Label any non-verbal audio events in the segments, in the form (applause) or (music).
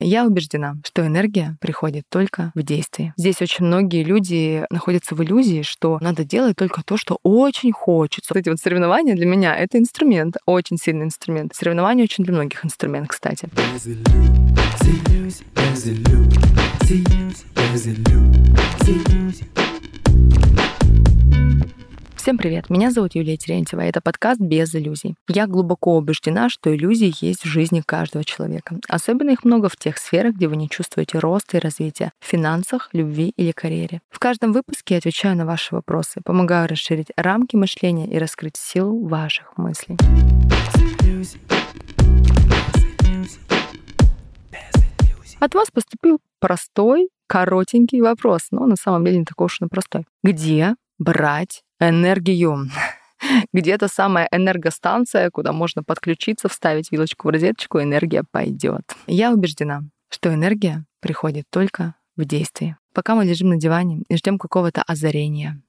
Я убеждена, что энергия приходит только в действии. Здесь очень многие люди находятся в иллюзии, что надо делать только то, что очень хочется. Эти вот соревнования для меня — это инструмент, очень сильный инструмент. Соревнования очень для многих инструмент, кстати. Всем привет! Меня зовут Юлия Терентьева, это подкаст «Без иллюзий». Я глубоко убеждена, что иллюзии есть в жизни каждого человека. Особенно их много в тех сферах, где вы не чувствуете роста и развития — в финансах, любви или карьере. В каждом выпуске я отвечаю на ваши вопросы, помогаю расширить рамки мышления и раскрыть силу ваших мыслей. От вас поступил простой, коротенький вопрос, но на самом деле не такой уж и простой. Где брать энергию. (laughs) Где-то самая энергостанция, куда можно подключиться, вставить вилочку в розеточку, энергия пойдет. Я убеждена, что энергия приходит только в действии. Пока мы лежим на диване и ждем какого-то озарения.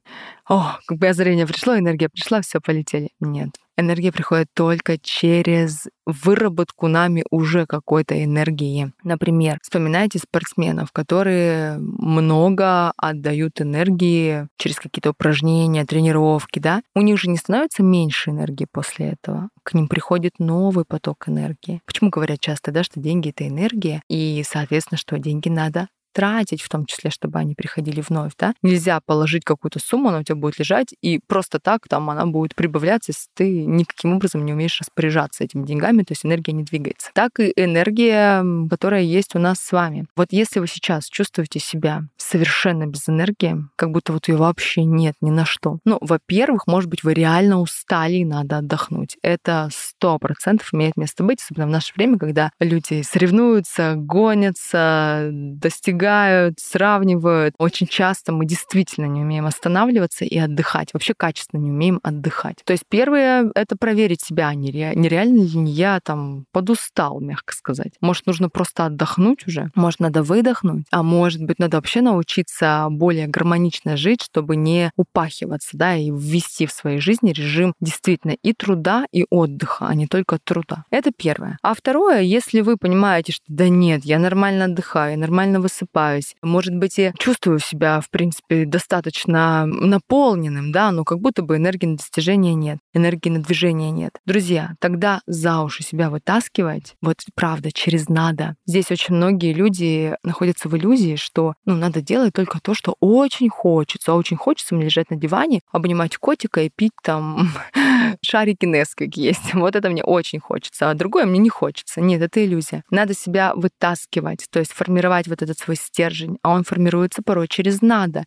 О, как бы озарение пришло, энергия пришла, все полетели. Нет. Энергия приходит только через выработку нами уже какой-то энергии. Например, вспоминайте спортсменов, которые много отдают энергии через какие-то упражнения, тренировки, да? У них же не становится меньше энергии после этого. К ним приходит новый поток энергии. Почему говорят часто, да, что деньги — это энергия, и, соответственно, что деньги надо тратить, в том числе, чтобы они приходили вновь, да. Нельзя положить какую-то сумму, она у тебя будет лежать, и просто так там она будет прибавляться, если ты никаким образом не умеешь распоряжаться этими деньгами, то есть энергия не двигается. Так и энергия, которая есть у нас с вами. Вот если вы сейчас чувствуете себя совершенно без энергии, как будто вот ее вообще нет ни на что. Ну, во-первых, может быть, вы реально устали и надо отдохнуть. Это сто процентов имеет место быть, особенно в наше время, когда люди соревнуются, гонятся, достигают достигают, сравнивают. Очень часто мы действительно не умеем останавливаться и отдыхать. Вообще качественно не умеем отдыхать. То есть первое — это проверить себя, нереально ли я там подустал, мягко сказать. Может, нужно просто отдохнуть уже? Может, надо выдохнуть? А может быть, надо вообще научиться более гармонично жить, чтобы не упахиваться, да, и ввести в своей жизни режим действительно и труда, и отдыха, а не только труда. Это первое. А второе, если вы понимаете, что да нет, я нормально отдыхаю, я нормально высыпаю, просыпаюсь. Может быть, я чувствую себя, в принципе, достаточно наполненным, да, но как будто бы энергии на достижение нет, энергии на движение нет. Друзья, тогда за уши себя вытаскивать, вот правда, через надо. Здесь очень многие люди находятся в иллюзии, что ну, надо делать только то, что очень хочется. А очень хочется мне лежать на диване, обнимать котика и пить там (laughs) шарики Несквик есть. (laughs) Вот это мне очень хочется, а другое мне не хочется. Нет, это иллюзия. Надо себя вытаскивать, то есть формировать вот этот свой стержень, а он формируется порой через надо.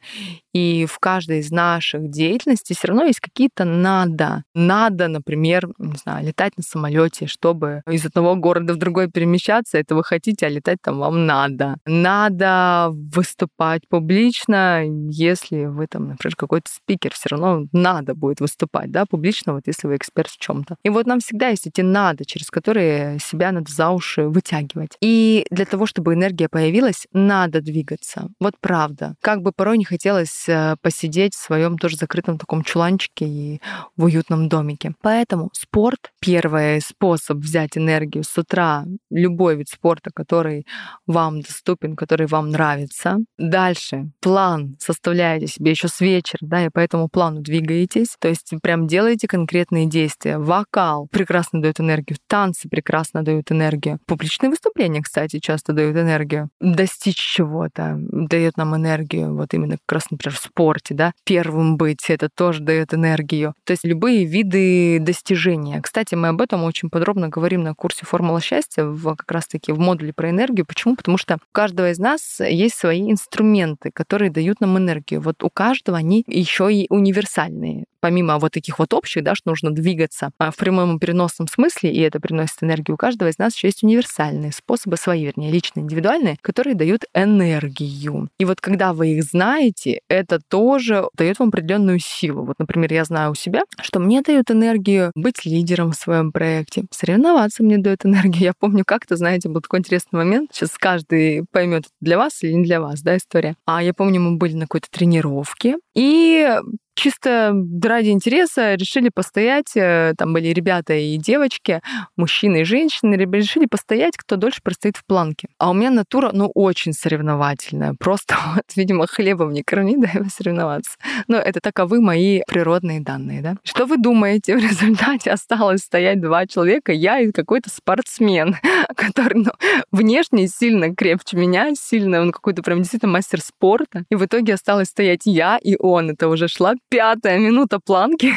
И в каждой из наших деятельностей все равно есть какие-то надо. Надо, например, не знаю, летать на самолете, чтобы из одного города в другой перемещаться, это вы хотите, а летать там вам надо. Надо выступать публично, если вы там, например, какой-то спикер, все равно надо будет выступать, да, публично, вот если вы эксперт в чем-то. И вот нам всегда есть эти надо, через которые себя надо за уши вытягивать. И для того, чтобы энергия появилась, надо двигаться. Вот правда. Как бы порой не хотелось э, посидеть в своем тоже закрытом таком чуланчике и в уютном домике. Поэтому спорт — первый способ взять энергию с утра, любой вид спорта, который вам доступен, который вам нравится. Дальше план составляете себе еще с вечера, да, и по этому плану двигаетесь, то есть прям делаете конкретные действия. Вокал прекрасно дает энергию, танцы прекрасно дают энергию. Публичные выступления, кстати, часто дают энергию. Достичь чего-то, дает нам энергию, вот именно как раз, например, в спорте, да, первым быть, это тоже дает энергию. То есть любые виды достижения. Кстати, мы об этом очень подробно говорим на курсе «Формула счастья», в, как раз-таки в модуле про энергию. Почему? Потому что у каждого из нас есть свои инструменты, которые дают нам энергию. Вот у каждого они еще и универсальные помимо вот таких вот общих, да, что нужно двигаться а в прямом и переносном смысле, и это приносит энергию, у каждого из нас еще есть универсальные способы, свои, вернее, личные, индивидуальные, которые дают энергию. И вот когда вы их знаете, это тоже дает вам определенную силу. Вот, например, я знаю у себя, что мне дает энергию быть лидером в своем проекте, соревноваться мне дает энергию. Я помню, как-то, знаете, был такой интересный момент. Сейчас каждый поймет, для вас или не для вас, да, история. А я помню, мы были на какой-то тренировке, и чисто ради интереса решили постоять. Э, там были ребята и девочки, мужчины и женщины, решили постоять, кто дольше простоит в планке. А у меня натура, ну, очень соревновательная. Просто, (laughs) вот, видимо, хлебом не корми, (laughs) да, соревноваться. Но это таковы мои природные данные, да. Что вы думаете? (laughs) В результате осталось стоять два человека, я и какой-то спортсмен, который ну, внешне сильно крепче меня, сильно, он какой-то прям действительно мастер спорта. И в итоге осталось стоять я и он. Это уже шла пятая минута планки.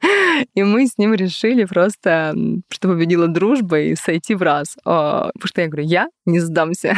(laughs) И мы с ним решили просто, что победила дружба и сойти в раз. А, потому что я говорю, я не сдамся.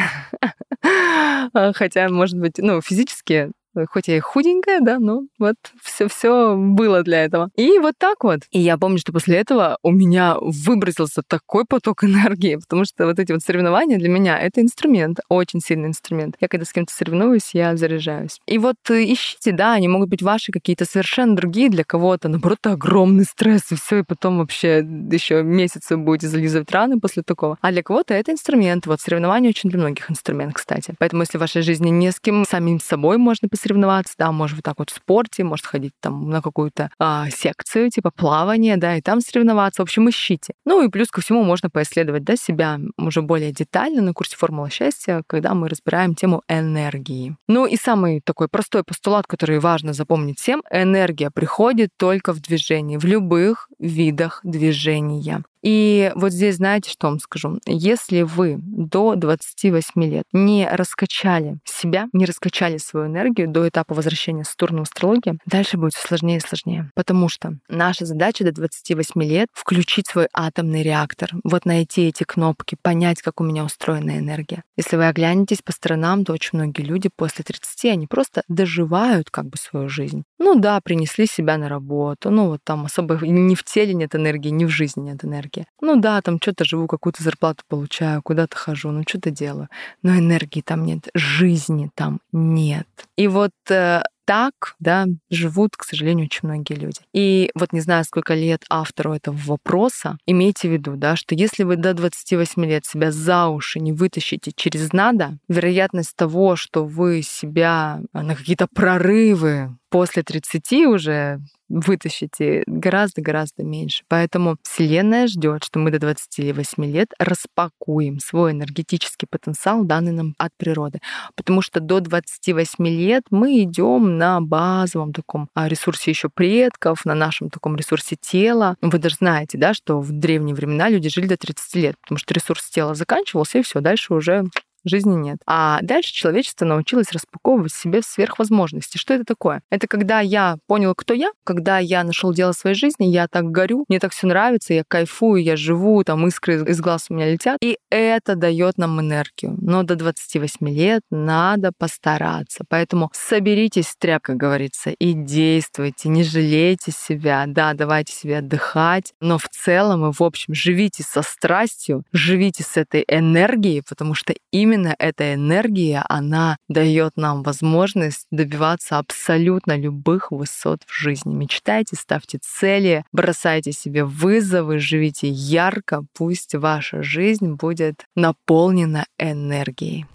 (laughs) Хотя, может быть, ну, физически хоть я и худенькая, да, но вот все все было для этого. И вот так вот. И я помню, что после этого у меня выбросился такой поток (laughs) энергии, потому что вот эти вот соревнования для меня это инструмент, очень сильный инструмент. Я когда с кем-то соревнуюсь, я заряжаюсь. И вот э, ищите, да, они могут быть ваши какие-то совершенно другие для кого-то, наоборот, огромный стресс и все, и потом вообще еще месяцы будете зализывать раны после такого. А для кого-то это инструмент. Вот соревнования очень для многих инструмент, кстати. Поэтому если в вашей жизни не с кем самим собой можно соревноваться, да, может вот так вот в спорте, может ходить там на какую-то а, секцию, типа плавания, да, и там соревноваться. В общем, ищите. Ну и плюс ко всему можно поисследовать, да, себя уже более детально на курсе «Формула счастья», когда мы разбираем тему энергии. Ну и самый такой простой постулат, который важно запомнить всем, энергия приходит только в движении, в любых видах движения. И вот здесь знаете, что вам скажу? Если вы до 28 лет не раскачали себя, не раскачали свою энергию до этапа возвращения с Сатурна в астрологии, дальше будет сложнее и сложнее. Потому что наша задача до 28 лет — включить свой атомный реактор, вот найти эти кнопки, понять, как у меня устроена энергия. Если вы оглянетесь по сторонам, то очень многие люди после 30, они просто доживают как бы свою жизнь. Ну да, принесли себя на работу, ну вот там особо ни в теле нет энергии, ни в жизни нет энергии. Ну да, там что-то живу, какую-то зарплату получаю, куда-то хожу, ну что-то делаю. Но энергии там нет, жизни там нет. И вот э, так, да, живут, к сожалению, очень многие люди. И вот не знаю, сколько лет автору этого вопроса, имейте в виду, да, что если вы до 28 лет себя за уши не вытащите через надо, вероятность того, что вы себя на какие-то прорывы после 30 уже вытащите гораздо-гораздо меньше. Поэтому Вселенная ждет, что мы до 28 лет распакуем свой энергетический потенциал, данный нам от природы. Потому что до 28 лет мы идем на базовом таком а, ресурсе еще предков, на нашем таком ресурсе тела. Вы даже знаете, да, что в древние времена люди жили до 30 лет, потому что ресурс тела заканчивался, и все, дальше уже жизни нет. А дальше человечество научилось распаковывать себе сверхвозможности. Что это такое? Это когда я понял, кто я, когда я нашел дело своей жизни, я так горю, мне так все нравится, я кайфую, я живу, там искры из глаз у меня летят. И это дает нам энергию. Но до 28 лет надо постараться. Поэтому соберитесь, тряп, как говорится, и действуйте, не жалейте себя. Да, давайте себе отдыхать, но в целом и в общем живите со страстью, живите с этой энергией, потому что именно именно эта энергия, она дает нам возможность добиваться абсолютно любых высот в жизни. Мечтайте, ставьте цели, бросайте себе вызовы, живите ярко, пусть ваша жизнь будет наполнена энергией.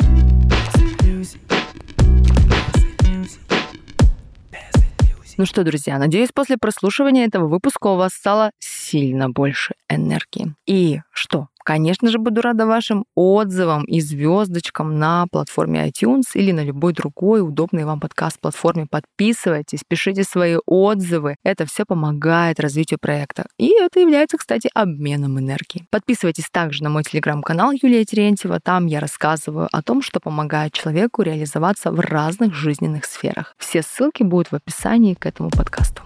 Ну что, друзья, надеюсь, после прослушивания этого выпуска у вас стало сильно больше энергии. И что? Конечно же, буду рада вашим отзывам и звездочкам на платформе iTunes или на любой другой удобной вам подкаст-платформе. Подписывайтесь, пишите свои отзывы. Это все помогает развитию проекта. И это является, кстати, обменом энергии. Подписывайтесь также на мой телеграм-канал Юлия Терентьева. Там я рассказываю о том, что помогает человеку реализоваться в разных жизненных сферах. Все ссылки будут в описании к этому подкасту.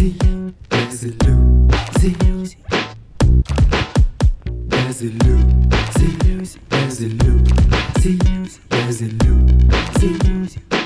easy, easy loosey, easy loosey, easy loosey, easy loosey.